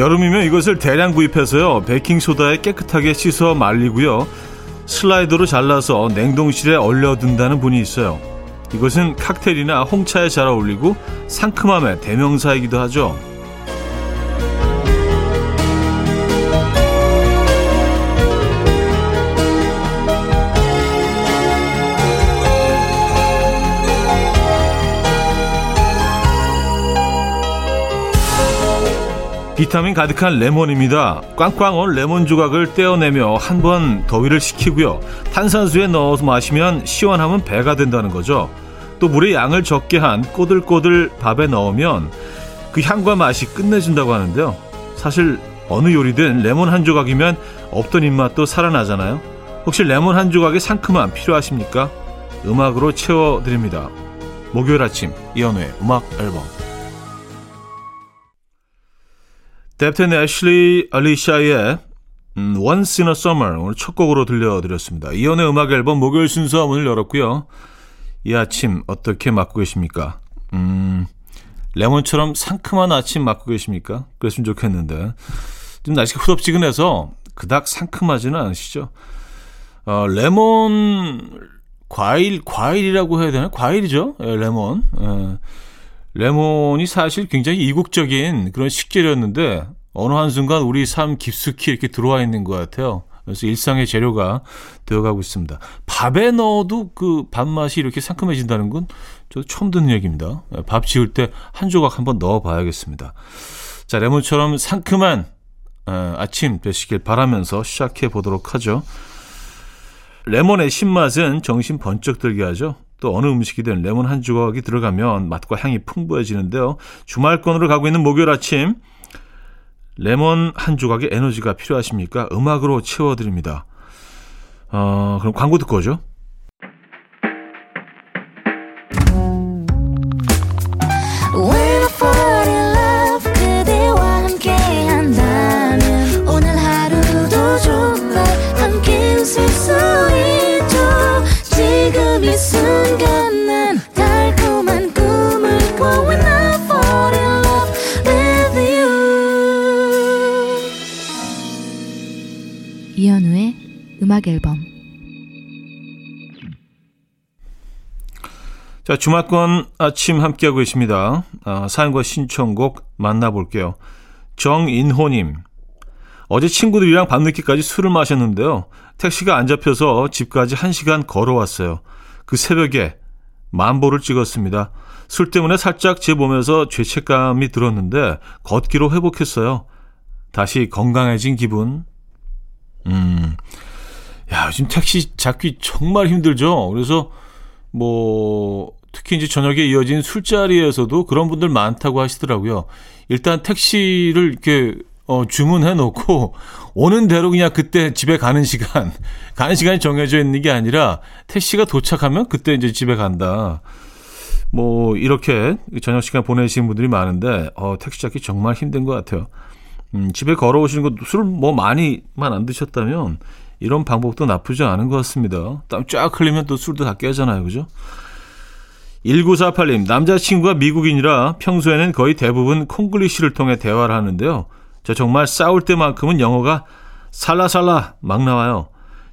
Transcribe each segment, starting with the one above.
여름이면 이것을 대량 구입해서요. 베이킹소다에 깨끗하게 씻어 말리고요. 슬라이더로 잘라서 냉동실에 얼려둔다는 분이 있어요. 이것은 칵테일이나 홍차에 잘 어울리고 상큼함의 대명사이기도 하죠. 비타민 가득한 레몬입니다. 꽝꽝 온 레몬 조각을 떼어내며 한 번 더위를 식히고요. 탄산수에 넣어서 마시면 시원하면 배가 된다는 거죠. 또 물의 양을 적게 한 꼬들꼬들 밥에 넣으면 그 향과 맛이 끝내준다고 하는데요. 사실 어느 요리든 레몬 한 조각이면 없던 입맛도 살아나잖아요. 혹시 레몬 한 조각의 상큼함 필요하십니까? 음악으로 채워드립니다. 목요일 아침 이연우의 음악 앨범 뎁텐 애슐리 알리샤의 음, Once in a Summer 오늘 첫 곡으로 들려드렸습니다. 이연의 음악 앨범 목요일 순서 문을 열었고요. 이 아침 어떻게 맞고 계십니까? 음, 레몬처럼 상큼한 아침 맞고 계십니까? 그랬으면 좋겠는데 좀 날씨가 후덥지근해서 그닥 상큼하지는 않으시죠? 어, 레몬 과일 과일이라고 해야 되나? 과일이죠. 예, 레몬. 예. 레몬이 사실 굉장히 이국적인 그런 식재료였는데 어느 한순간 우리 삶 깊숙이 이렇게 들어와 있는 것 같아요. 그래서 일상의 재료가 되어가고 있습니다. 밥에 넣어도 그 밥맛이 이렇게 상큼해진다는 건 저도 처음 듣는 얘기입니다. 밥 지을 때 한 조각 한번 넣어봐야겠습니다. 자, 레몬처럼 상큼한 어, 아침 되시길 바라면서 시작해 보도록 하죠. 레몬의 신맛은 정신 번쩍 들게 하죠. 또 어느 음식이든 레몬 한 조각이 들어가면 맛과 향이 풍부해지는데요. 주말권으로 가고 있는 목요일 아침 레몬 한 조각의 에너지가 필요하십니까? 음악으로 채워드립니다. 어, 그럼 광고 듣고 오죠. 자, 주말권 아침 함께하고 계십니다. 아, 사연과 신청곡 만나볼게요. 정인호님. 어제 친구들이랑 밤늦게까지 술을 마셨는데요. 택시가 안 잡혀서 집까지 1시간 걸어왔어요. 그 새벽에 만보를 찍었습니다. 술 때문에 살짝 제 몸에서 죄책감이 들었는데 걷기로 회복했어요. 다시 건강해진 기분. 음, 야, 요즘 택시 잡기 정말 힘들죠. 그래서 뭐 특히 이제 저녁에 이어진 술자리에서도 그런 분들 많다고 하시더라고요. 일단 택시를 이렇게 어, 주문해 놓고 오는 대로 그냥 그때 집에 가는 시간, 가는 시간이 정해져 있는 게 아니라 택시가 도착하면 그때 이제 집에 간다. 뭐 이렇게 저녁 시간 보내시는 분들이 많은데 어, 택시 잡기 정말 힘든 것 같아요. 음, 집에 걸어오시는 것도 술뭐 많이만 안 드셨다면 이런 방법도 나쁘지 않은 것 같습니다. 땀 쫙 흘리면 또 술도 다 깨잖아요. 그죠? 1948님, 남자친구가 미국인이라 평소에는 거의 대부분 콩글리시를 통해 대화를 하는데요. 저 정말 싸울 때만큼은 영어가 살라살라 막 나와요.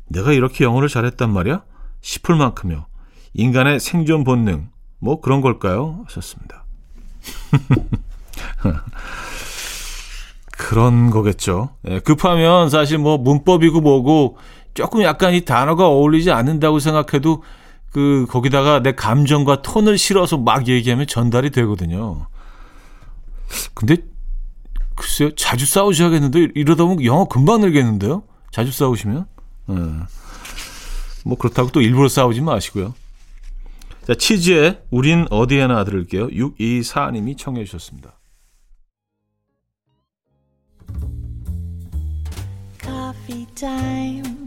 내가 이렇게 영어를 잘했단 말이야? 싶을 만큼요. 인간의 생존 본능, 뭐 그런 걸까요? 하셨습니다. 그런 거겠죠. 예, 급하면 사실 뭐 문법이고 뭐고 조금 약간 이 단어가 어울리지 않는다고 생각해도 그 거기다가 내 감정과 톤을 실어서 막 얘기하면 전달이 되거든요. 근데 글쎄요 자주 싸우셔야겠는데 이러다 보면 영어 금방 늘겠는데요. 자주 싸우시면. 예. 뭐 그렇다고 또 일부러 싸우지 마시고요. 자 치즈의 우린 어디에나 들을게요. 624님이 청해 주셨습니다. coffee time.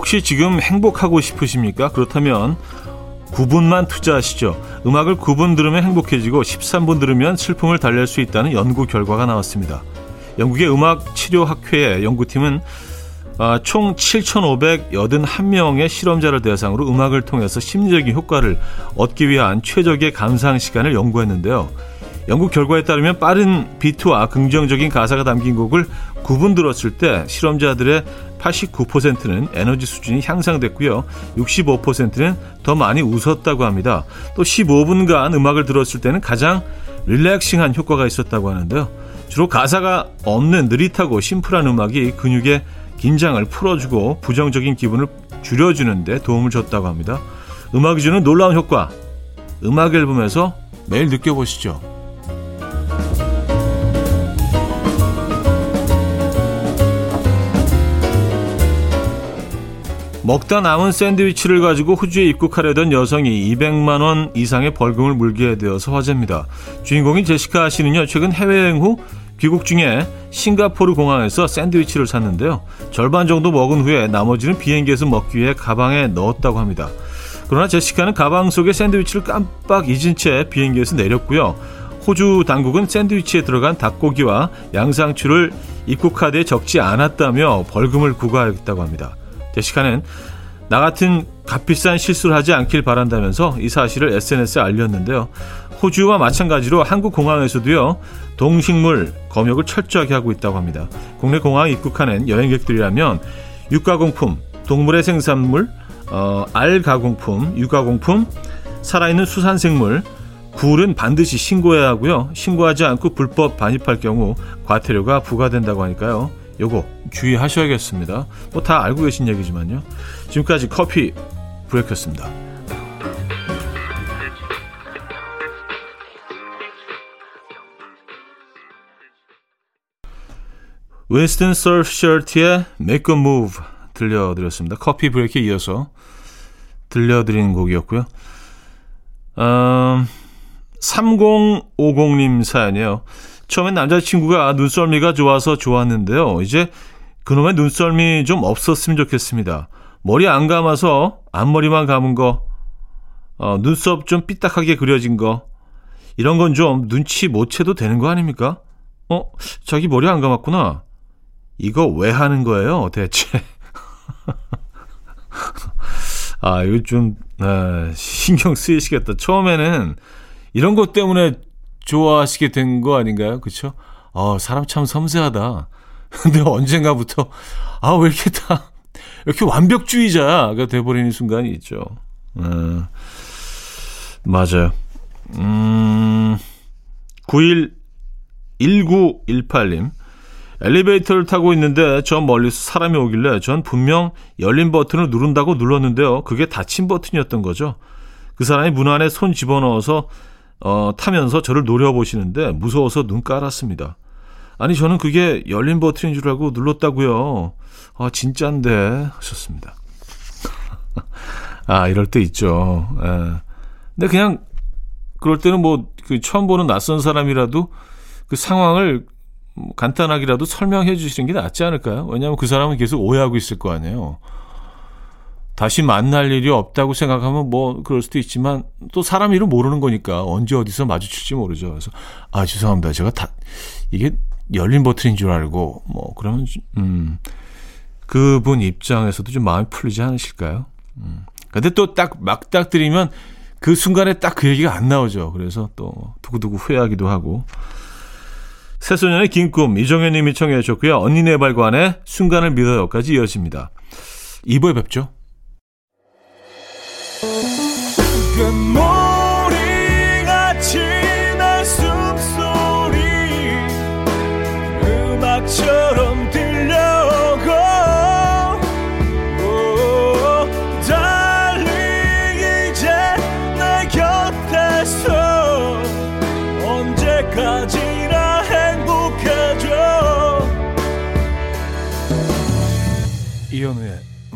혹시 지금 행복하고 싶으십니까? 그렇다면 9분만 투자하시죠. 음악을 9분 들으면 행복해지고 13분 들으면 슬픔을 달랠 수 있다는 연구 결과가 나왔습니다. 영국의 음악 치료 학회의 연구팀은 아, 총 7,581명의 실험자를 대상으로 음악을 통해서 심리적인 효과를 얻기 위한 최적의 감상 시간을 연구했는데요. 연구 결과에 따르면 빠른 비트와 긍정적인 가사가 담긴 곡을 9분 들었을 때 실험자들의 89%는 에너지 수준이 향상됐고요. 65%는 더 많이 웃었다고 합니다. 또 15분간 음악을 들었을 때는 가장 릴렉싱한 효과가 있었다고 하는데요. 주로 가사가 없는 느릿하고 심플한 음악이 근육에 긴장을 풀어주고 부정적인 기분을 줄여주는데 도움을 줬다고 합니다. 음악이 주는 놀라운 효과, 음악 앨범에서 매일 느껴보시죠. 먹다 남은 샌드위치를 가지고 호주에 입국하려던 여성이 200만 원 이상의 벌금을 물게 되어서 화제입니다. 주인공인 제시카 씨는요, 최근 해외여행 후 귀국 중에 싱가포르 공항에서 샌드위치를 샀는데요. 절반 정도 먹은 후에 나머지는 비행기에서 먹기 위해 가방에 넣었다고 합니다. 그러나 제시카는 가방 속에 샌드위치를 깜빡 잊은 채 비행기에서 내렸고요. 호주 당국은 샌드위치에 들어간 닭고기와 양상추를 입국 카드에 적지 않았다며 벌금을 부과했다고 합니다. 제시카는 나 같은 값비싼 실수를 하지 않길 바란다면서 이 사실을 SNS에 알렸는데요. 호주와 마찬가지로 한국 공항에서도요. 동식물 검역을 철저하게 하고 있다고 합니다. 국내 공항에 입국하는 여행객들이라면 육가공품, 동물의 생산물, 어, 알 가공품, 유가공품, 살아있는 수산생물, 굴은 반드시 신고해야 하고요. 신고하지 않고 불법 반입할 경우 과태료가 부과된다고 하니까요. 요거 주의하셔야겠습니다. 뭐 다 알고 계신 얘기지만요. 지금까지 커피 브레이크였습니다. 윈스턴 서프셔트의 Make a Move 들려드렸습니다. 커피 브레이크에 이어서 들려드린 곡이었고요. 음, 3050님 사연이에요. 처음엔 남자친구가 눈썰미가 좋아서 좋았는데요. 이제 그놈의 눈썰미 좀 없었으면 좋겠습니다. 머리 안 감아서 앞머리만 감은 거, 어, 눈썹 좀 삐딱하게 그려진 거, 이런 건 좀 눈치 못 채도 되는 거 아닙니까? 어, 자기 머리 안 감았구나. 이거 왜 하는 거예요, 대체? 아, 이거 좀, 아, 신경 쓰이시겠다. 처음에는 이런 것 때문에 좋아하시게 된 거 아닌가요? 그쵸? 어, 사람 참 섬세하다. 근데 언젠가부터, 아, 왜 이렇게 다, 이렇게 완벽주의자가 돼버리는 순간이 있죠. 어, 맞아요. 음, 91, 1918님. 엘리베이터를 타고 있는데 저 멀리서 사람이 오길래 전 분명 열린 버튼을 누른다고 눌렀는데요. 그게 닫힌 버튼이었던 거죠. 그 사람이 문 안에 손 집어넣어서 어, 타면서 저를 노려보시는데 무서워서 눈 깔았습니다. 아니 저는 그게 열린 버튼인 줄 알고 눌렀다고요. 아 진짠데 하셨습니다. 아 이럴 때 있죠. 에. 예. 근데 그냥 그럴 때는 뭐 그 처음 보는 낯선 사람이라도 그 상황을 간단하게라도 설명해 주시는 게 낫지 않을까요? 왜냐하면 그 사람은 계속 오해하고 있을 거 아니에요. 다시 만날 일이 없다고 생각하면 뭐 그럴 수도 있지만 또 사람 이름 모르는 거니까 언제 어디서 마주칠지 모르죠. 그래서 아 죄송합니다. 제가 다 이게 열린 버튼인 줄 알고 뭐 그러면 음 그분 입장에서도 좀 마음이 풀리지 않으실까요? 음. 근데 또 딱 막 딱 드리면 그 순간에 딱 그 얘기가 안 나오죠. 그래서 또 두고두고 후회하기도 하고 새소년의 긴 꿈 이정현 님이 청해 주셨고요. 언니네 발관의 순간을 믿어요까지 이어집니다. 2부에 뵙죠.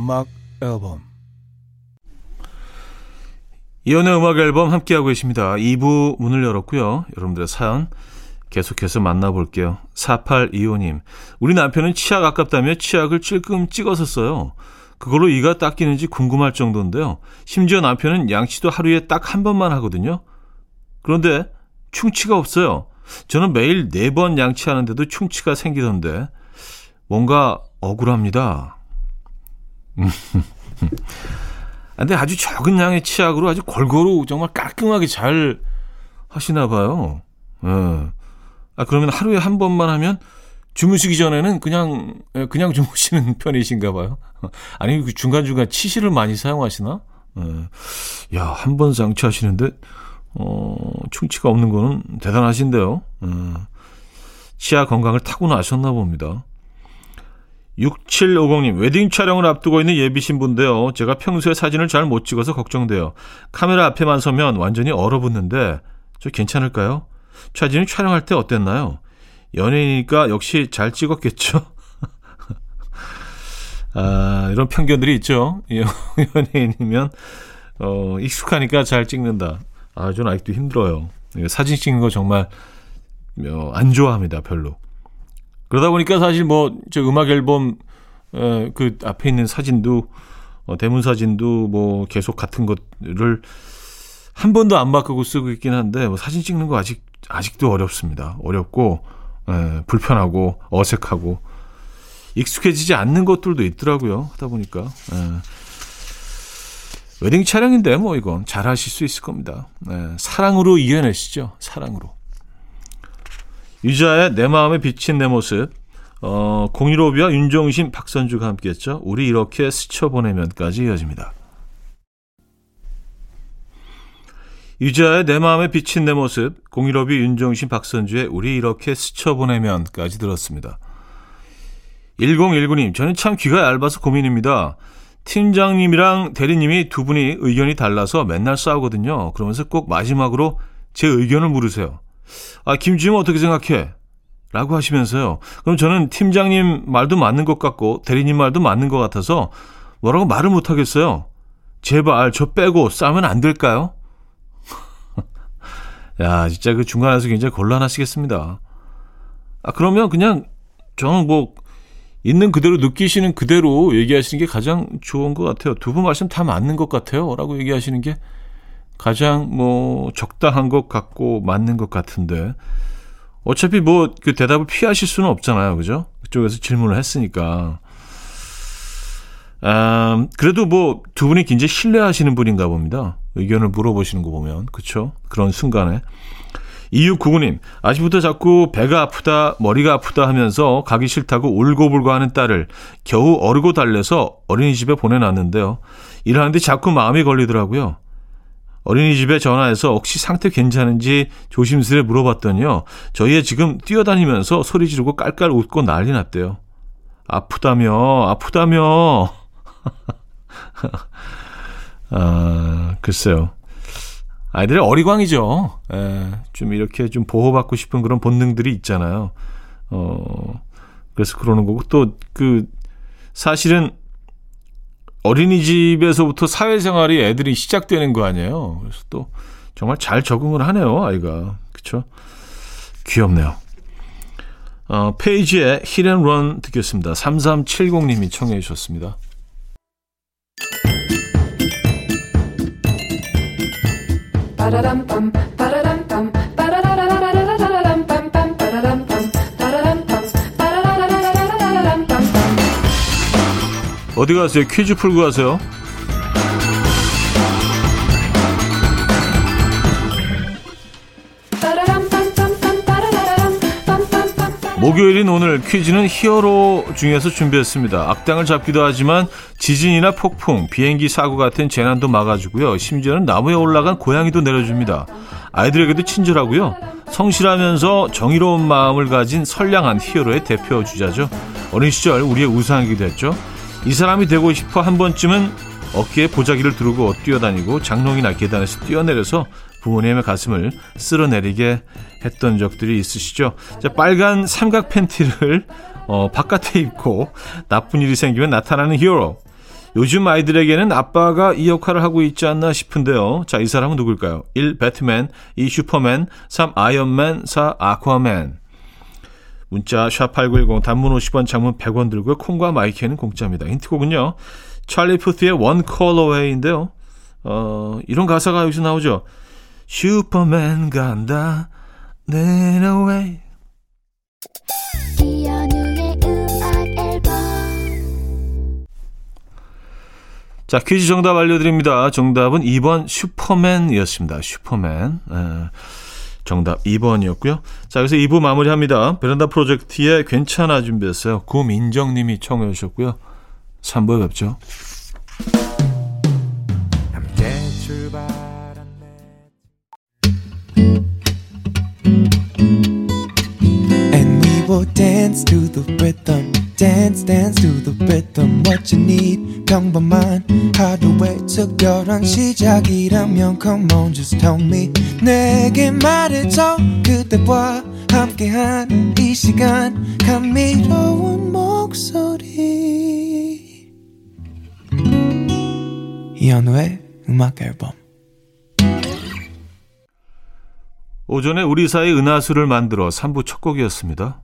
음악 앨범 이현우의 음악 앨범 함께하고 계십니다. 2부 문을 열었고요. 여러분들의 사연 계속해서 만나볼게요. 4825님. 우리 남편은 치약 아깝다며 치약을 찔끔 찍어서 써요. 그걸로 이가 닦이는지 궁금할 정도인데요. 심지어 남편은 양치도 하루에 딱 한 번만 하거든요. 그런데 충치가 없어요. 저는 매일 네 번 양치하는데도 충치가 생기던데 뭔가 억울합니다. 근데 아주 적은 양의 치약으로 아주 골고루 정말 깔끔하게 잘 하시나 봐요. 예. 아, 그러면 하루에 한 번만 하면 주무시기 전에는 그냥, 예, 그냥 주무시는 편이신가 봐요. 아니, 그 중간중간 치실을 많이 사용하시나? 예. 야, 한 번 장치하시는데, 어, 충치가 없는 거는 대단하신데요. 예. 치아 건강을 타고나셨나 봅니다. 6750님, 웨딩 촬영을 앞두고 있는 예비 신부인데요. 제가 평소에 사진을 잘 못 찍어서 걱정돼요. 카메라 앞에만 서면 완전히 얼어붙는데, 저 괜찮을까요? 사진을 촬영할 때 어땠나요? 연예인이니까 역시 잘 찍었겠죠? 아, 이런 편견들이 있죠. 연예인이면, 어, 익숙하니까 잘 찍는다. 아, 저는 아직도 힘들어요. 사진 찍는 거 정말, 어, 안 좋아합니다, 별로. 그러다 보니까 사실 뭐, 저 음악 앨범, 에, 그 앞에 있는 사진도, 어, 대문 사진도 뭐 계속 같은 것을 한 번도 안 바꾸고 쓰고 있긴 한데, 뭐 사진 찍는 거 아직, 아직도 어렵습니다. 어렵고, 에, 불편하고, 어색하고, 익숙해지지 않는 것들도 있더라고요. 하다 보니까. 에. 웨딩 촬영인데 뭐 이건 잘 하실 수 있을 겁니다. 에, 사랑으로 이겨내시죠. 사랑으로. 유자의 내 마음에 비친 내 모습. 어, 공일오비와 윤종신, 박선주가 함께했죠. 우리 이렇게 스쳐보내면까지 이어집니다. 유자의 내 마음에 비친 내 모습, 공일오비, 윤종신, 박선주의 우리 이렇게 스쳐보내면까지 들었습니다. 1019님, 저는 참 귀가 얇아서 고민입니다. 팀장님이랑 대리님이 두 분이 의견이 달라서 맨날 싸우거든요. 그러면서 꼭 마지막으로 제 의견을 물으세요. 아, 김지임 어떻게 생각해? 라고 하시면서요. 그럼 저는 팀장님 말도 맞는 것 같고 대리님 말도 맞는 것 같아서 뭐라고 말을 못 하겠어요. 제발 저 빼고 싸면 안 될까요? 야, 진짜 그 중간에서 굉장히 곤란하시겠습니다. 아, 그러면 그냥 저는 뭐 있는 그대로 느끼시는 그대로 얘기하시는 게 가장 좋은 것 같아요. 두 분 말씀 다 맞는 것 같아요. 라고 얘기하시는 게 가장 뭐 적당한 것 같고 맞는 것 같은데 어차피 뭐 그 대답을 피하실 수는 없잖아요. 그죠? 그쪽에서 질문을 했으니까. 아, 그래도 뭐 두 분이 굉장히 신뢰하시는 분인가 봅니다. 의견을 물어보시는 거 보면. 그쵸? 그런 순간에. 2699님, 아직부터 자꾸 배가 아프다, 머리가 아프다 하면서 가기 싫다고 울고불고 하는 딸을 겨우 어르고 달래서 어린이집에 보내놨는데요. 일하는데 자꾸 마음이 걸리더라고요. 어린이집에 전화해서 혹시 상태 괜찮은지 조심스레 물어봤더니요. 저희 애 지금 뛰어다니면서 소리 지르고 깔깔 웃고 난리 났대요. 아프다며, 아프다며. 아, 글쎄요. 아이들의 어리광이죠. 예, 좀 이렇게 좀 보호받고 싶은 그런 본능들이 있잖아요. 어, 그래서 그러는 거고 또 그 사실은 어린이집에서부터 사회생활이 애들이 시작되는 거 아니에요. 그래서 또 정말 잘 적응을 하네요, 아이가. 그쵸? 귀엽네요. 어, 페이지에 히앤런 듣겠습니다. 3370님이 청해 주셨습니다. 어디 가세요? 퀴즈 풀고 가세요. 목요일인 오늘 퀴즈는 히어로 중에서 준비했습니다. 악당을 잡기도 하지만 지진이나 폭풍, 비행기 사고 같은 재난도 막아주고요. 심지어는 나무에 올라간 고양이도 내려줍니다. 아이들에게도 친절하고요. 성실하면서 정의로운 마음을 가진 선량한 히어로의 대표 주자죠. 어린 시절 우리의 우상이기도 했죠. 이 사람이 되고 싶어 한 번쯤은 어깨에 보자기를 두르고 뛰어다니고 장롱이나 계단에서 뛰어내려서 부모님의 가슴을 쓸어내리게 했던 적들이 있으시죠. 자, 빨간 삼각 팬티를 어, 바깥에 입고 나쁜 일이 생기면 나타나는 히어로. 요즘 아이들에게는 아빠가 이 역할을 하고 있지 않나 싶은데요. 자, 이 사람은 누굴까요? 1. 배트맨, 2. 슈퍼맨, 3. 아이언맨, 4. 아쿠아맨. 문자 샵8910 단문 50원 장문 100원 들고 콩과 마이크는 공짜입니다. 힌트곡은요. 찰리 푸트의 One Call Away인데요. 어, 이런 가사가 여기서 나오죠. 슈퍼맨 간다, 내 away. 이연우의 음악 앨범 자, 퀴즈 정답 알려드립니다. 정답은 2번 슈퍼맨이었습니다. 슈퍼맨. 에, 정답 2번이었고요. 자, 여기서 2부 마무리합니다. 베란다 프로젝트의 괜찮아 준비했어요. 구민정님이 청해 주셨고요. 3부에 뵙죠. Will dance to the rhythm. Dance, dance to the rhythm. What you need, 평범한 하루의 특별한 시작이라면 Come on, just tell me. 내게 말해줘. 그대와 함께한 이 시간. 감미로운 목소리. 이현우의 음악 앨범. 오전에 우리 사이 은하수를 만들어 3부 첫 곡이었습니다.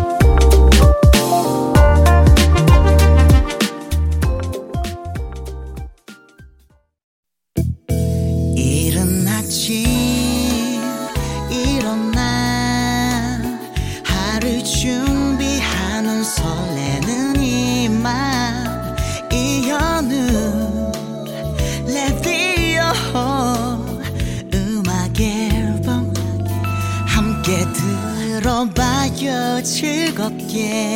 즐겁게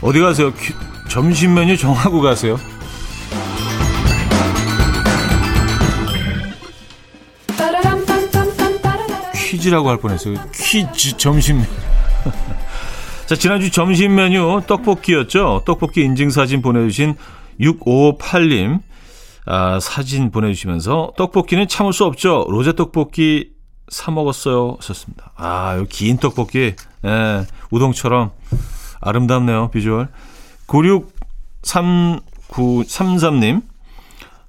어디 가세요? 점심 메뉴 정하고 가세요. 퀴즈라고 할 뻔했어요. 퀴즈 점심. 자, 지난주 점심 메뉴 떡볶이였죠. 떡볶이 인증사진 보내주신 6558님. 아, 사진 보내주시면서 떡볶이는 참을 수 없죠. 로제 떡볶이 사 먹었어요. 하셨습니다. 아, 긴 떡볶이. 예, 우동처럼 아름답네요. 비주얼. 963933님.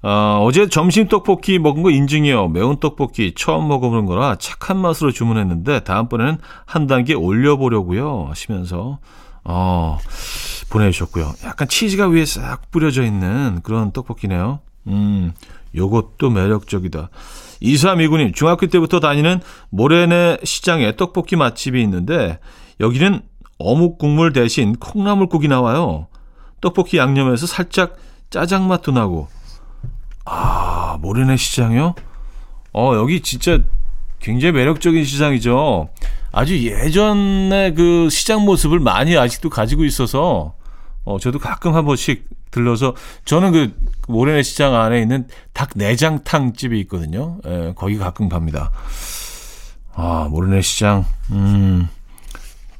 어, 어제 점심 떡볶이 먹은 거 인증이요. 매운 떡볶이 처음 먹어보는 거라 착한 맛으로 주문했는데 다음번에는 한 단계 올려보려고요. 하시면서 어, 보내주셨고요. 약간 치즈가 위에 싹 뿌려져 있는 그런 떡볶이네요. 음, 요것도 매력적이다. 2329님, 중학교 때부터 다니는 모래내 시장에 떡볶이 맛집이 있는데 여기는 어묵 국물 대신 콩나물국이 나와요. 떡볶이 양념에서 살짝 짜장 맛도 나고. 아, 모래내 시장이요? 어, 여기 진짜 굉장히 매력적인 시장이죠. 아주 예전의 그 시장 모습을 많이 아직도 가지고 있어서, 어, 저도 가끔 한 번씩 들러서, 저는 그 모래내 시장 안에 있는 닭 내장탕 집이 있거든요. 예, 거기 가끔 갑니다. 아, 모래내 시장, 음.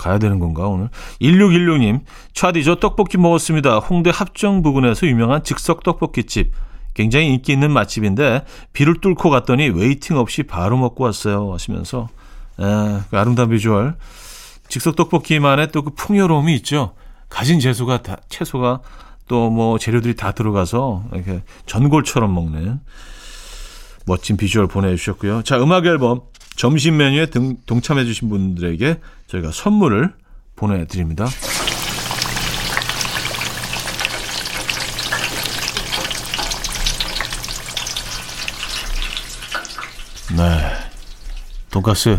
가야 되는 건가 오늘? 1616님 차디 저 떡볶이 먹었습니다. 홍대 합정 부근에서 유명한 즉석 떡볶이집 굉장히 인기 있는 맛집인데 비를 뚫고 갔더니 waiting 없이 바로 먹고 왔어요 하시면서 에, 그 아름다운 비주얼 즉석 떡볶이만의 또 그 풍요로움이 있죠. 가진 채소가 다 채소가 또 뭐 재료들이 다 들어가서 이렇게 전골처럼 먹는 멋진 비주얼 보내주셨고요. 자 음악 앨범 점심 메뉴에 등, 동참해주신 분들에게 저희가 선물을 보내드립니다. 네. 돈가스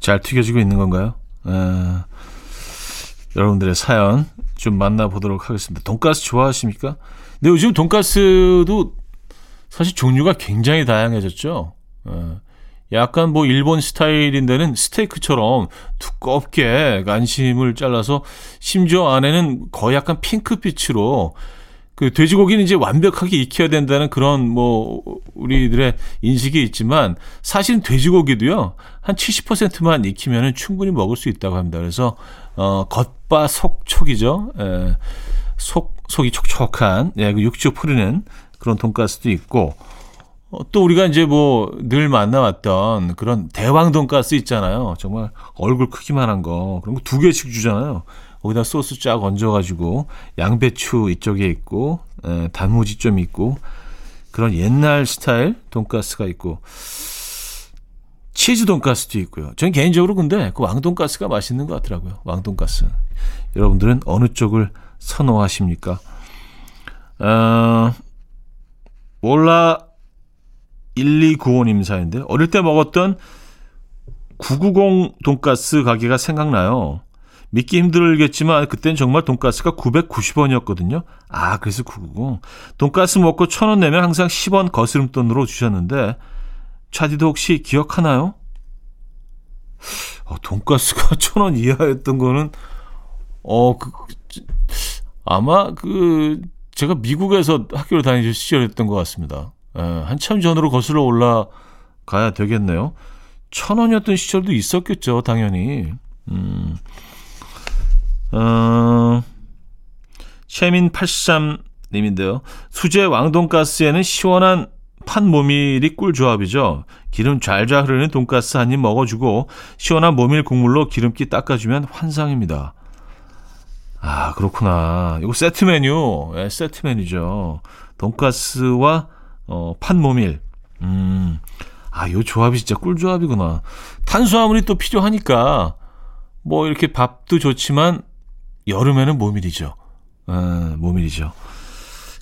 잘 튀겨지고 있는 건가요? 에, 여러분들의 사연 좀 만나보도록 하겠습니다. 돈가스 좋아하십니까? 근데 요즘 돈가스도 사실 종류가 굉장히 다양해졌죠. 에, 약간 뭐 일본 스타일인 데는 스테이크처럼 두껍게 안심을 잘라서 심지어 안에는 거의 약간 핑크빛으로 그 돼지고기는 이제 완벽하게 익혀야 된다는 그런 뭐 우리들의 인식이 있지만 사실 돼지고기도요 한 70%만 익히면은 충분히 먹을 수 있다고 합니다. 그래서 어 겉바 속촉이죠. 에, 속 속이 촉촉한 예, 그 육즙 흐르는 그런 돈가스도 있고 어, 또 우리가 이제 뭐 늘 만나왔던 그런 대왕 돈가스 있잖아요. 정말 얼굴 크기만 한 거. 그런 거 두 개씩 주잖아요. 거기다 소스 쫙 얹어가지고 양배추 이쪽에 있고 에, 단무지 좀 있고 그런 옛날 스타일 돈가스가 있고 치즈 돈가스도 있고요. 저는 개인적으로 근데 그 왕돈가스가 맛있는 것 같더라고요. 왕돈가스. 여러분들은 어느 쪽을 선호하십니까? 어, 몰라 1295님 사인데 어릴 때 먹었던 990 돈가스 가게가 생각나요. 믿기 힘들겠지만 그땐 정말 돈가스가 990원이었거든요. 아, 그래서 990. 돈가스 먹고 1000원 내면 항상 10원 거스름돈으로 주셨는데 차디도 혹시 기억하나요? 어, 돈가스가 1000원 이하였던 거는 어, 그, 아마 그 제가 미국에서 학교를 다니실 시절이었던 것 같습니다. 에, 예, 한참 전으로 거슬러 올라가야 되겠네요. 천 원이었던 시절도 있었겠죠, 당연히. 음. 어, 최민83님인데요. 수제 왕돈가스에는 시원한 판 모밀이 꿀조합이죠. 기름 잘잘 흐르는 돈가스 한 입 먹어주고 시원한 모밀 국물로 기름기 닦아주면 환상입니다. 아 그렇구나. 이거 세트 메뉴, 네, 세트 메뉴죠. 돈가스와 어, 판 모밀. 음, 아, 요 조합이 진짜 꿀조합이구나. 탄수화물이 또 필요하니까 뭐 이렇게 밥도 좋지만 여름에는 모밀이죠. 어, 모밀이죠.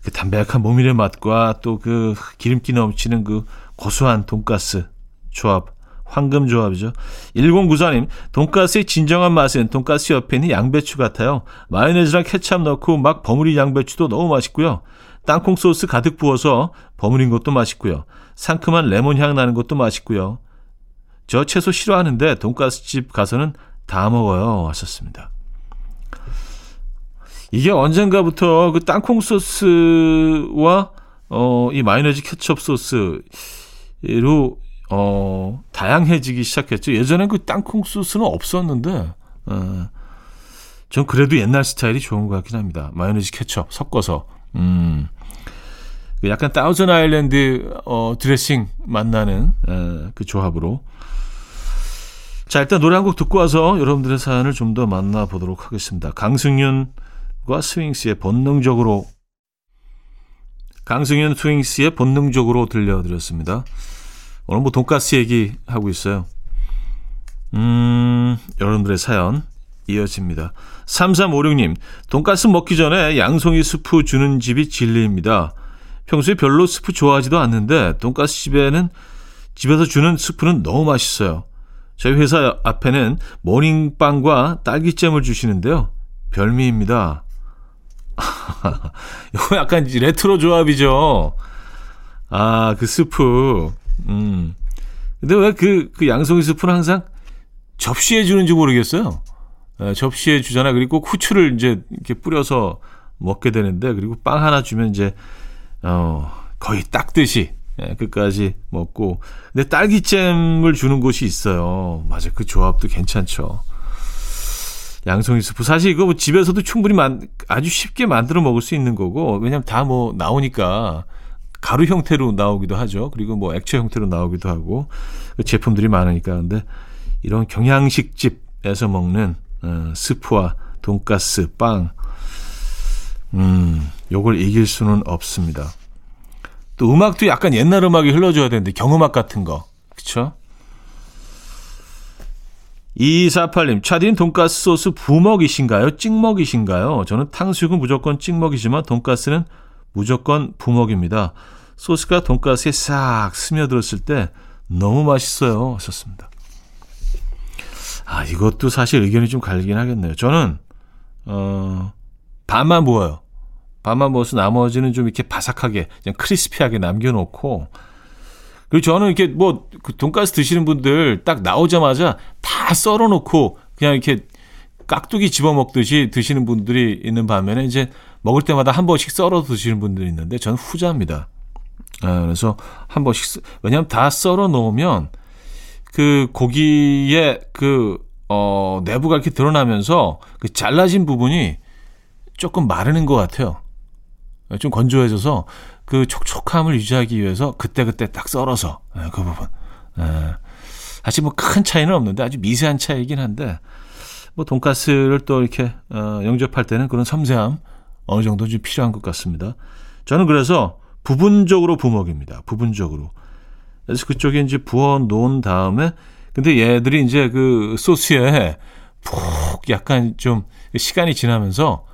그 담백한 모밀의 맛과 또 그 기름기 넘치는 그 고소한 돈가스 조합, 황금 조합이죠. 1094님, 돈가스의 진정한 맛은 돈가스 옆에 있는 양배추 같아요. 마요네즈랑 케찹 넣고 막 버무린 양배추도 너무 맛있고요. 땅콩 소스 가득 부어서 버무린 것도 맛있고요. 상큼한 레몬 향 나는 것도 맛있고요. 저 채소 싫어하는데 돈가스 집 가서는 다 먹어요. 하셨습니다. 이게 언젠가부터 그 땅콩 소스와 어, 이 마요네즈 케첩 소스로 어, 다양해지기 시작했죠. 예전엔 그 땅콩 소스는 없었는데, 어, 전 그래도 옛날 스타일이 좋은 것 같긴 합니다. 마요네즈 케첩 섞어서. 음. 그 약간 다우전 아일랜드 어, 드레싱 만나는 에, 그 조합으로. 자, 일단 노래 한 곡 듣고 와서 여러분들의 사연을 좀 더 만나보도록 하겠습니다. 강승윤 과 스윙스의 본능적으로 강승현 스윙스의 본능적으로 들려드렸습니다. 오늘 뭐 돈가스 얘기 하고 있어요. 음, 여러분들의 사연 이어집니다. 3356님, 돈가스 먹기 전에 양송이 스프 주는 집이 진리입니다. 평소에 별로 스프 좋아하지도 않는데 돈가스 집에는 집에서 주는 스프는 너무 맛있어요. 저희 회사 앞에는 모닝빵과 딸기잼을 주시는데요. 별미입니다. 이거 약간 레트로 조합이죠. 아, 그 스프. 음. 근데 왜 그, 그 양송이 스프는 항상 접시에 주는지 모르겠어요. 에, 접시에 주잖아. 그리고 후추를 이제 이렇게 뿌려서 먹게 되는데, 그리고 빵 하나 주면 이제, 어, 거의 닦듯이, 예, 끝까지 먹고. 근데 딸기잼을 주는 곳이 있어요. 맞아. 그 조합도 괜찮죠. 양송이 스프. 사실 이거 뭐 집에서도 충분히 만, 아주 쉽게 만들어 먹을 수 있는 거고, 왜냐면 다 뭐 나오니까 가루 형태로 나오기도 하죠. 그리고 뭐 액체 형태로 나오기도 하고 그 제품들이 많으니까 근데 이런 경양식집에서 먹는 어, 스프와 돈가스, 빵, 음, 요걸 이길 수는 없습니다. 또 음악도 약간 옛날 음악이 흘러줘야 되는데 경음악 같은 거, 그쵸? 2248님, 차디는 돈가스 소스 부먹이신가요? 찍먹이신가요? 저는 탕수육은 무조건 찍먹이지만 돈가스는 무조건 부먹입니다. 소스가 돈가스에 싹 스며들었을 때 너무 맛있어요. 하셨습니다. 아, 이것도 사실 의견이 좀 갈리긴 하겠네요. 저는, 어, 반만 부어요. 반만 부어서 나머지는 좀 이렇게 바삭하게, 그냥 크리스피하게 남겨놓고, 그리고 저는 이렇게 뭐, 그 돈가스 드시는 분들 딱 나오자마자 다 썰어놓고, 그냥 이렇게 깍두기 집어먹듯이 드시는 분들이 있는 반면에 이제 먹을 때마다 한 번씩 썰어 드시는 분들이 있는데 저는 후자입니다. 아, 그래서 한 번씩, 왜냐하면 다 썰어 놓으면 그 고기의 그, 어, 내부가 이렇게 드러나면서 그 잘라진 부분이 조금 마르는 것 같아요. 좀 건조해져서 그 촉촉함을 유지하기 위해서 그때그때 딱 썰어서 예, 그 부분. 예. 사실 뭐 큰 차이는 없는데 아주 미세한 차이긴 한데 뭐 돈가스를 또 이렇게 어, 영접할 때는 그런 섬세함 어느 정도 좀 필요한 것 같습니다. 저는 그래서 부분적으로 부먹입니다. 부분적으로. 그래서 그쪽에 이제 부어 놓은 다음에 근데 얘들이 이제 그 소스에 푹 약간 좀 시간이 지나면서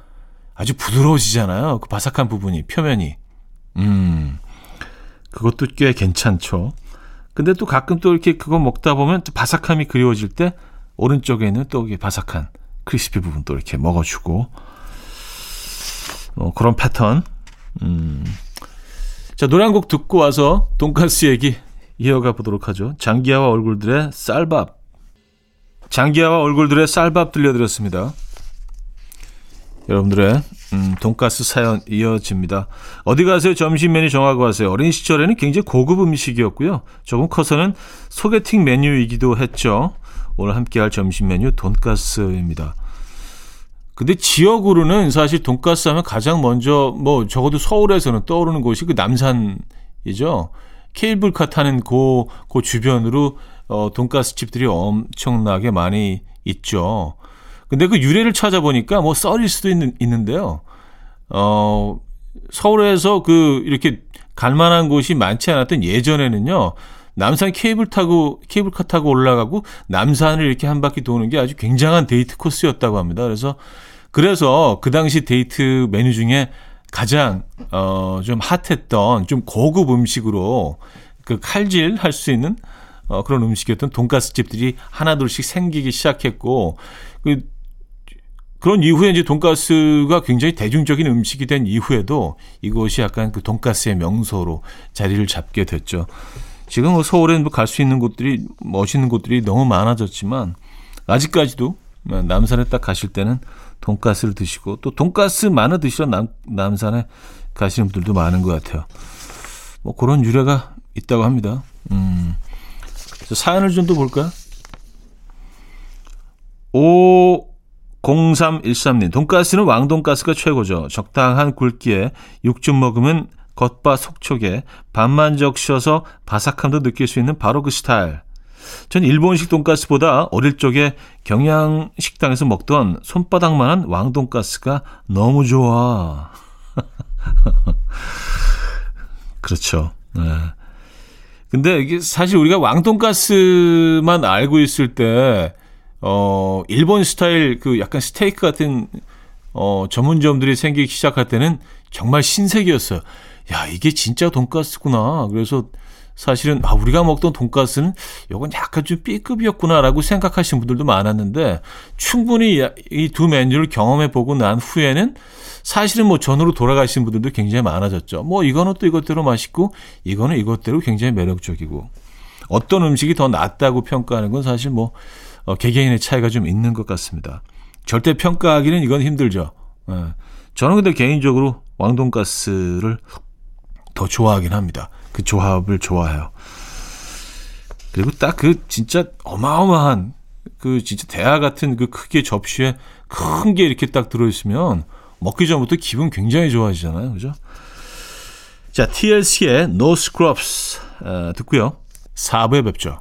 아주 부드러워지잖아요. 그 바삭한 부분이 표면이. 음. 그것도 꽤 괜찮죠. 근데 또 가끔 또 이렇게 그거 먹다 보면 또 바삭함이 그리워질 때 오른쪽에 있는 또 이게 바삭한 크리스피 부분 또 이렇게 먹어주고 어, 그런 패턴. 음. 자 노래 한 곡 듣고 와서 돈가스 얘기 이어가 보도록 하죠. 장기하와 얼굴들의 쌀밥. 장기하와 얼굴들의 쌀밥 들려드렸습니다. 여러분들의 음, 돈가스 사연 이어집니다. 어디 가세요? 점심 메뉴 정하고 가세요. 어린 시절에는 굉장히 고급 음식이었고요. 조금 커서는 소개팅 메뉴이기도 했죠. 오늘 함께할 점심 메뉴 돈가스입니다. 근데 지역으로는 사실 돈가스 하면 가장 먼저 뭐 적어도 서울에서는 떠오르는 곳이 그 남산이죠. 케이블카 타는 그, 그 주변으로 어, 돈가스 집들이 엄청나게 많이 있죠. 근데 그 유래를 찾아보니까 뭐 썰일 수도 있는, 있는데요. 어, 서울에서 그 이렇게 갈 만한 곳이 많지 않았던 예전에는요. 남산 케이블 타고 케이블카 타고 올라가고 남산을 이렇게 한 바퀴 도는 게 아주 굉장한 데이트 코스였다고 합니다. 그래서 그래서 그 당시 데이트 메뉴 중에 가장 어 좀 핫했던 좀 고급 음식으로 그 칼질 할 수 있는 어 그런 음식이었던 돈가스 집들이 하나둘씩 생기기 시작했고 그 그런 이후에 이제 돈가스가 굉장히 대중적인 음식이 된 이후에도 이곳이 약간 그 돈가스의 명소로 자리를 잡게 됐죠. 지금 뭐 서울에는 뭐갈수 있는 곳들이 멋있는 곳들이 너무 많아졌지만 아직까지도 남산에 딱 가실 때는 돈가스를 드시고 또 돈가스 많이 드시러 남, 남산에 가시는 분들도 많은 것 같아요. 뭐 그런 유래가 있다고 합니다. 음. 사연을 좀 더 볼까요? 오 0313님, 돈가스는 왕돈가스가 최고죠. 적당한 굵기에 육즙 먹으면 겉바 속촉에 반만 적셔서 바삭함도 느낄 수 있는 바로 그 스타일. 전 일본식 돈가스보다 어릴 적에 경양식당에서 먹던 손바닥만한 왕돈가스가 너무 좋아. 그렇죠. 네. 근데 이게 사실 우리가 왕돈가스만 알고 있을 때, 어, 일본 스타일 그 약간 스테이크 같은, 어, 전문점들이 생기기 시작할 때는 정말 신세계였어요. 야, 이게 진짜 돈가스구나. 그래서 사실은 아 우리가 먹던 돈가스는 요건 약간 좀 B급이었구나라고 생각하시는 분들도 많았는데 충분히 이 두 메뉴를 경험해 보고 난 후에는 사실은 뭐 전으로 돌아가시는 분들도 굉장히 많아졌죠. 뭐 이거는 또 이것대로 맛있고 이거는 이것대로 굉장히 매력적이고 어떤 음식이 더 낫다고 평가하는 건 사실 뭐 어, 개개인의 차이가 좀 있는 것 같습니다. 절대 평가하기는 이건 힘들죠. 예. 저는 근데 개인적으로 왕돈가스를 더 좋아하긴 합니다. 그 조합을 좋아해요. 그리고 딱 그 진짜 어마어마한 그 진짜 대하 같은 그 크기의 접시에 큰 게 이렇게 딱 들어있으면 먹기 전부터 기분 굉장히 좋아지잖아요. 그죠? 자, TLC의 No Scrubs 어, 듣고요. 4부에 뵙죠.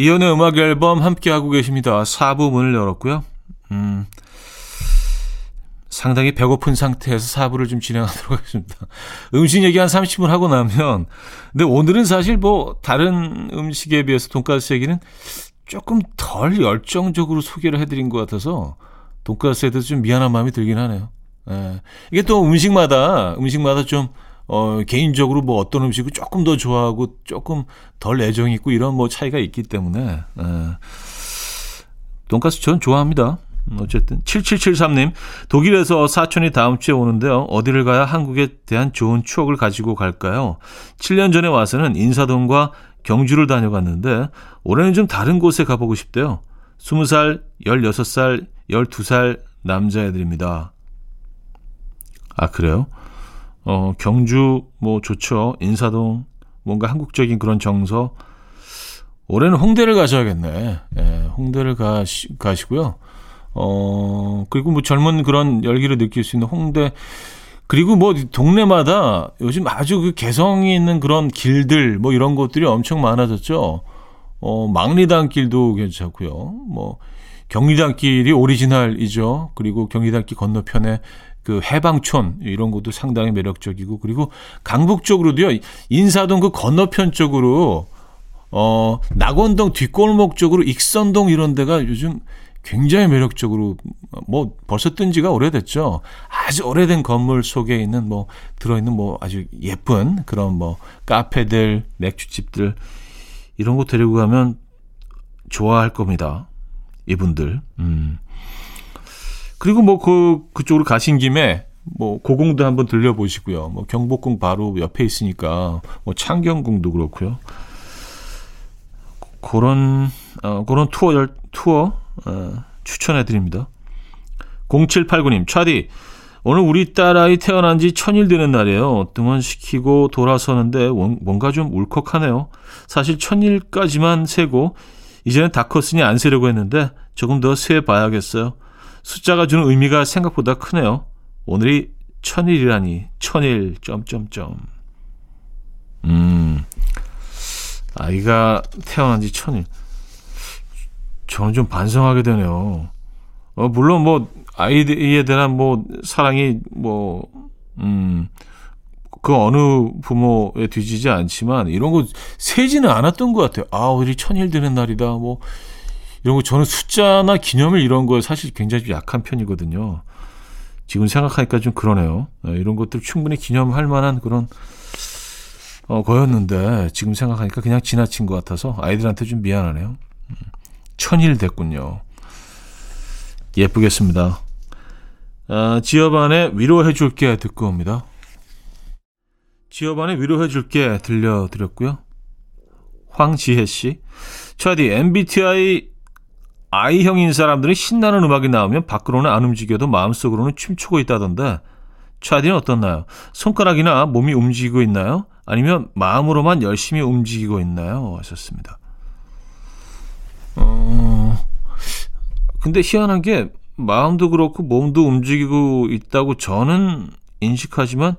이현우의 음악 앨범 함께하고 계십니다 4부 문을 열었고요 음, 상당히 배고픈 상태에서 4부를 좀 진행하도록 하겠습니다. 음식 얘기 한 30분 하고 나면, 근데 오늘은 사실 뭐, 다른 음식에 비해서 돈가스 얘기는 조금 덜 열정적으로 소개를 해드린 것 같아서, 돈가스에 대해서 좀 미안한 마음이 들긴 하네요. 예. 이게 또 음식마다, 음식마다 좀, 어, 개인적으로 뭐 어떤 음식을 조금 더 좋아하고 조금 덜 애정 있고 이런 뭐 차이가 있기 때문에, 예. 돈가스 전 좋아합니다. 음, 어쨌든 7773님 독일에서 사촌이 다음 주에 오는데요. 어디를 가야 한국에 대한 좋은 추억을 가지고 갈까요? 7년 전에 와서는 인사동과 경주를 다녀갔는데 올해는 좀 다른 곳에 가보고 싶대요. 20살, 16살, 12살 남자애들입니다. 아 그래요? 어 경주 뭐 좋죠. 인사동 뭔가 한국적인 그런 정서. 올해는 홍대를 가셔야겠네. 예, 홍대를 가시, 가시고요. 어, 그리고 뭐 젊은 그런 열기를 느낄 수 있는 홍대, 그리고 뭐 동네마다 요즘 아주 그 개성이 있는 그런 길들 뭐 이런 것들이 엄청 많아졌죠. 어, 망리단 길도 괜찮고요. 뭐 경리단 길이 오리지널이죠. 그리고 경리단 길 건너편에 그 해방촌 이런 것도 상당히 매력적이고 그리고 강북 쪽으로도요. 인사동 그 건너편 쪽으로 어 낙원동 뒷골목 쪽으로 익선동 이런 데가 요즘 굉장히 매력적으로 뭐 벌써 뜬 지가 오래됐죠. 아주 오래된 건물 속에 있는 뭐 들어 있는 뭐 아주 예쁜 그런 뭐 카페들, 맥주집들 이런 곳 데리고 가면 좋아할 겁니다. 이분들. 음. 그리고 뭐 그 그쪽으로 가신 김에 뭐 고궁도 한번 들려보시고요. 뭐 경복궁 바로 옆에 있으니까 뭐 창경궁도 그렇고요. 그런 어 그런 투어 투어 어, 추천해 드립니다. 0789님, 차디, 오늘 우리 딸아이 태어난 지 천일 되는 날이에요. 등원시키고 돌아서는데 뭔가 좀 울컥하네요. 사실 천일까지만 세고 이제는 다 컸으니 안 세려고 했는데 조금 더 세 봐야겠어요. 숫자가 주는 의미가 생각보다 크네요. 오늘이 천일이라니 천일 점점점. 음 아이가 태어난 지 천일. 저는 좀 반성하게 되네요. 어, 물론 뭐, 아이에 대한 뭐, 사랑이 뭐, 음, 그 어느 부모에 뒤지지 않지만, 이런 거 세지는 않았던 것 같아요. 아, 우리 천일 되는 날이다. 뭐, 이런 거 저는 숫자나 기념일 이런 거에 사실 굉장히 좀 약한 편이거든요. 지금 생각하니까 좀 그러네요. 네, 이런 것들 충분히 기념할 만한 그런, 어, 거였는데, 지금 생각하니까 그냥 지나친 것 같아서 아이들한테 좀 미안하네요. 음. 천일 됐군요. 예쁘겠습니다. 아, 지어반의 위로해줄게 듣고 옵니다. 지어반의 위로해줄게 들려드렸고요. 황지혜 씨. 차디, MBTI I형인 사람들이 신나는 음악이 나오면 밖으로는 안 움직여도 마음속으로는 춤추고 있다던데 차디는 어떻나요? 손가락이나 몸이 움직이고 있나요? 아니면 마음으로만 열심히 움직이고 있나요? 하셨습니다. 어, 근데 희한한 게 마음도 그렇고 몸도 움직이고 있다고 저는 인식하지만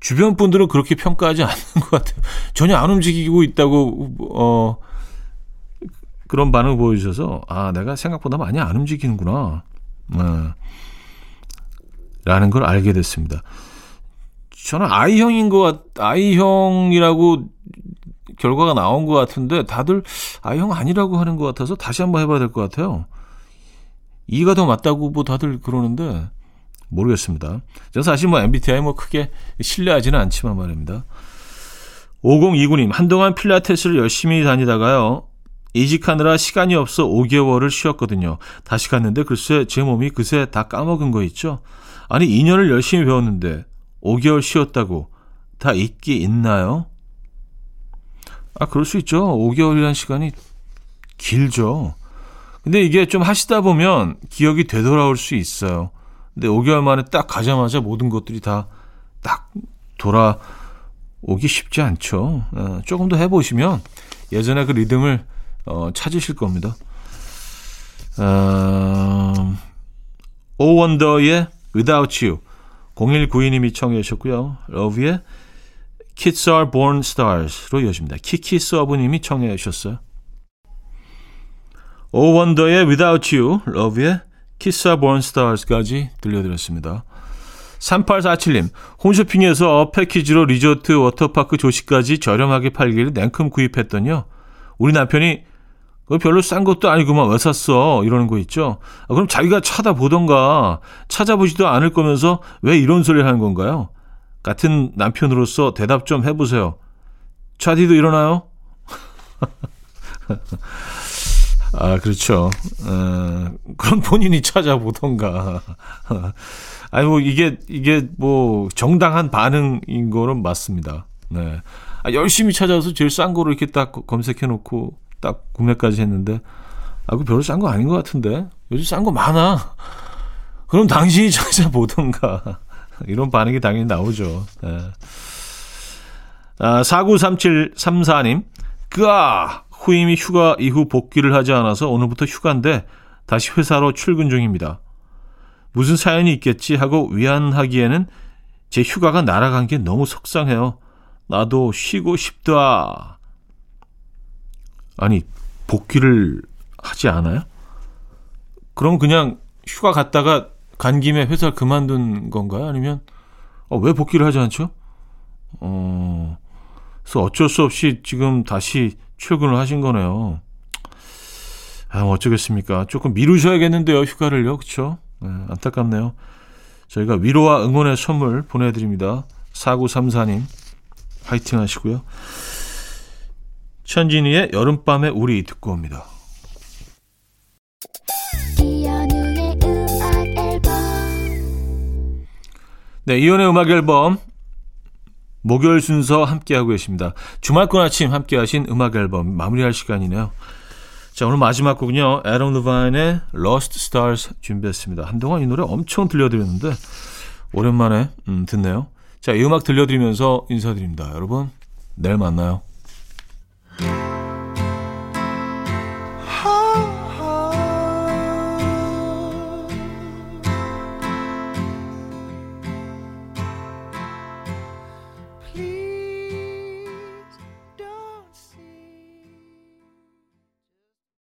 주변 분들은 그렇게 평가하지 않는 것 같아요. 전혀 안 움직이고 있다고 어 그런 반응을 보여주셔서 아 내가 생각보다 많이 안 움직이는구나. 어, 라는 걸 알게 됐습니다. 저는 I형인 것 같, I형이라고 결과가 나온 것 같은데 다들 아형 아니라고 하는 것 같아서 다시 한번 해봐야 될 것 같아요. 이가 더 맞다고 뭐 다들 그러는데 모르겠습니다. 저 사실 뭐 MBTI 뭐 크게 신뢰하지는 않지만 말입니다. 5029님 한동안 필라테스를 열심히 다니다가요. 이직하느라 시간이 없어 5개월을 쉬었거든요. 다시 갔는데 글쎄 제 몸이 그새 다 까먹은 거 있죠. 아니 2년을 열심히 배웠는데 5개월 쉬었다고 다 잊기 있나요? 아, 그럴 수 있죠. 5개월이라는 시간이 길죠. 근데 이게 좀 하시다 보면 기억이 되돌아올 수 있어요. 근데 5개월 만에 딱 가자마자 모든 것들이 다 딱 돌아오기 쉽지 않죠. 어, 조금 더 해보시면 예전에 그 리듬을 어, 찾으실 겁니다. 어, Oh Wonder의 Without You 0192님이 청해 주셨고요. Lauv의 Kids Are Born Stars로 이어집니다. 키키 서브님이 청해 주셨어요. Oh Wonder의 Without You, Lauv의 Kids Are Born Stars까지 들려드렸습니다. 3847님, 홈쇼핑에서 패키지로 리조트, 워터파크 조식까지 저렴하게 팔길래 냉큼 구입했더니요. 우리 남편이 그 별로 싼 것도 아니구만 왜 샀어 이러는 거 있죠. 아, 그럼 자기가 찾아보던가 찾아보지도 않을 거면서 왜 이런 소리를 하는 건가요? 같은 남편으로서 대답 좀 해보세요. 차디도 일어나요? 아 그렇죠. 어, 그럼 본인이 찾아보던가. 아니 뭐 이게 이게 뭐 정당한 반응인 거는 맞습니다. 네. 아, 열심히 찾아서 제일 싼 거로 이렇게 딱 검색해 놓고 딱 구매까지 했는데 아, 그 별로 싼 거 아닌 것 같은데 요즘 싼 거 많아. 그럼 당신이 찾아보던가 이런 반응이 당연히 나오죠. 네. 아, 493734님, 그아 후임이 휴가 이후 복귀를 하지 않아서 오늘부터 휴가인데 다시 회사로 출근 중입니다. 무슨 사연이 있겠지 하고 위안하기에는 제 휴가가 날아간 게 너무 속상해요. 나도 쉬고 싶다. 아니, 복귀를 하지 않아요? 그럼 그냥 휴가 갔다가 간 김에 회사 그만둔 건가요? 아니면, 어, 왜 복귀를 하지 않죠? 어, 그래서 어쩔 수 없이 지금 다시 출근을 하신 거네요. 아, 어쩌겠습니까? 조금 미루셔야겠는데요, 휴가를요. 그쵸? 네, 안타깝네요. 저희가 위로와 응원의 선물 보내드립니다. 4934님, 화이팅 하시고요. 천진이의 여름밤의 우리 듣고 옵니다. 네, 이연의 음악 앨범 목요일 순서 함께하고 계십니다. 주말권 아침 함께하신 음악 앨범 마무리할 시간이네요. 자, 오늘 마지막 곡은요. 에런 루바인의 Lost Stars 준비했습니다. 한동안 이 노래 엄청 들려드렸는데 오랜만에 음, 듣네요. 자, 이 음악 들려드리면서 인사드립니다. 여러분, 내일 만나요.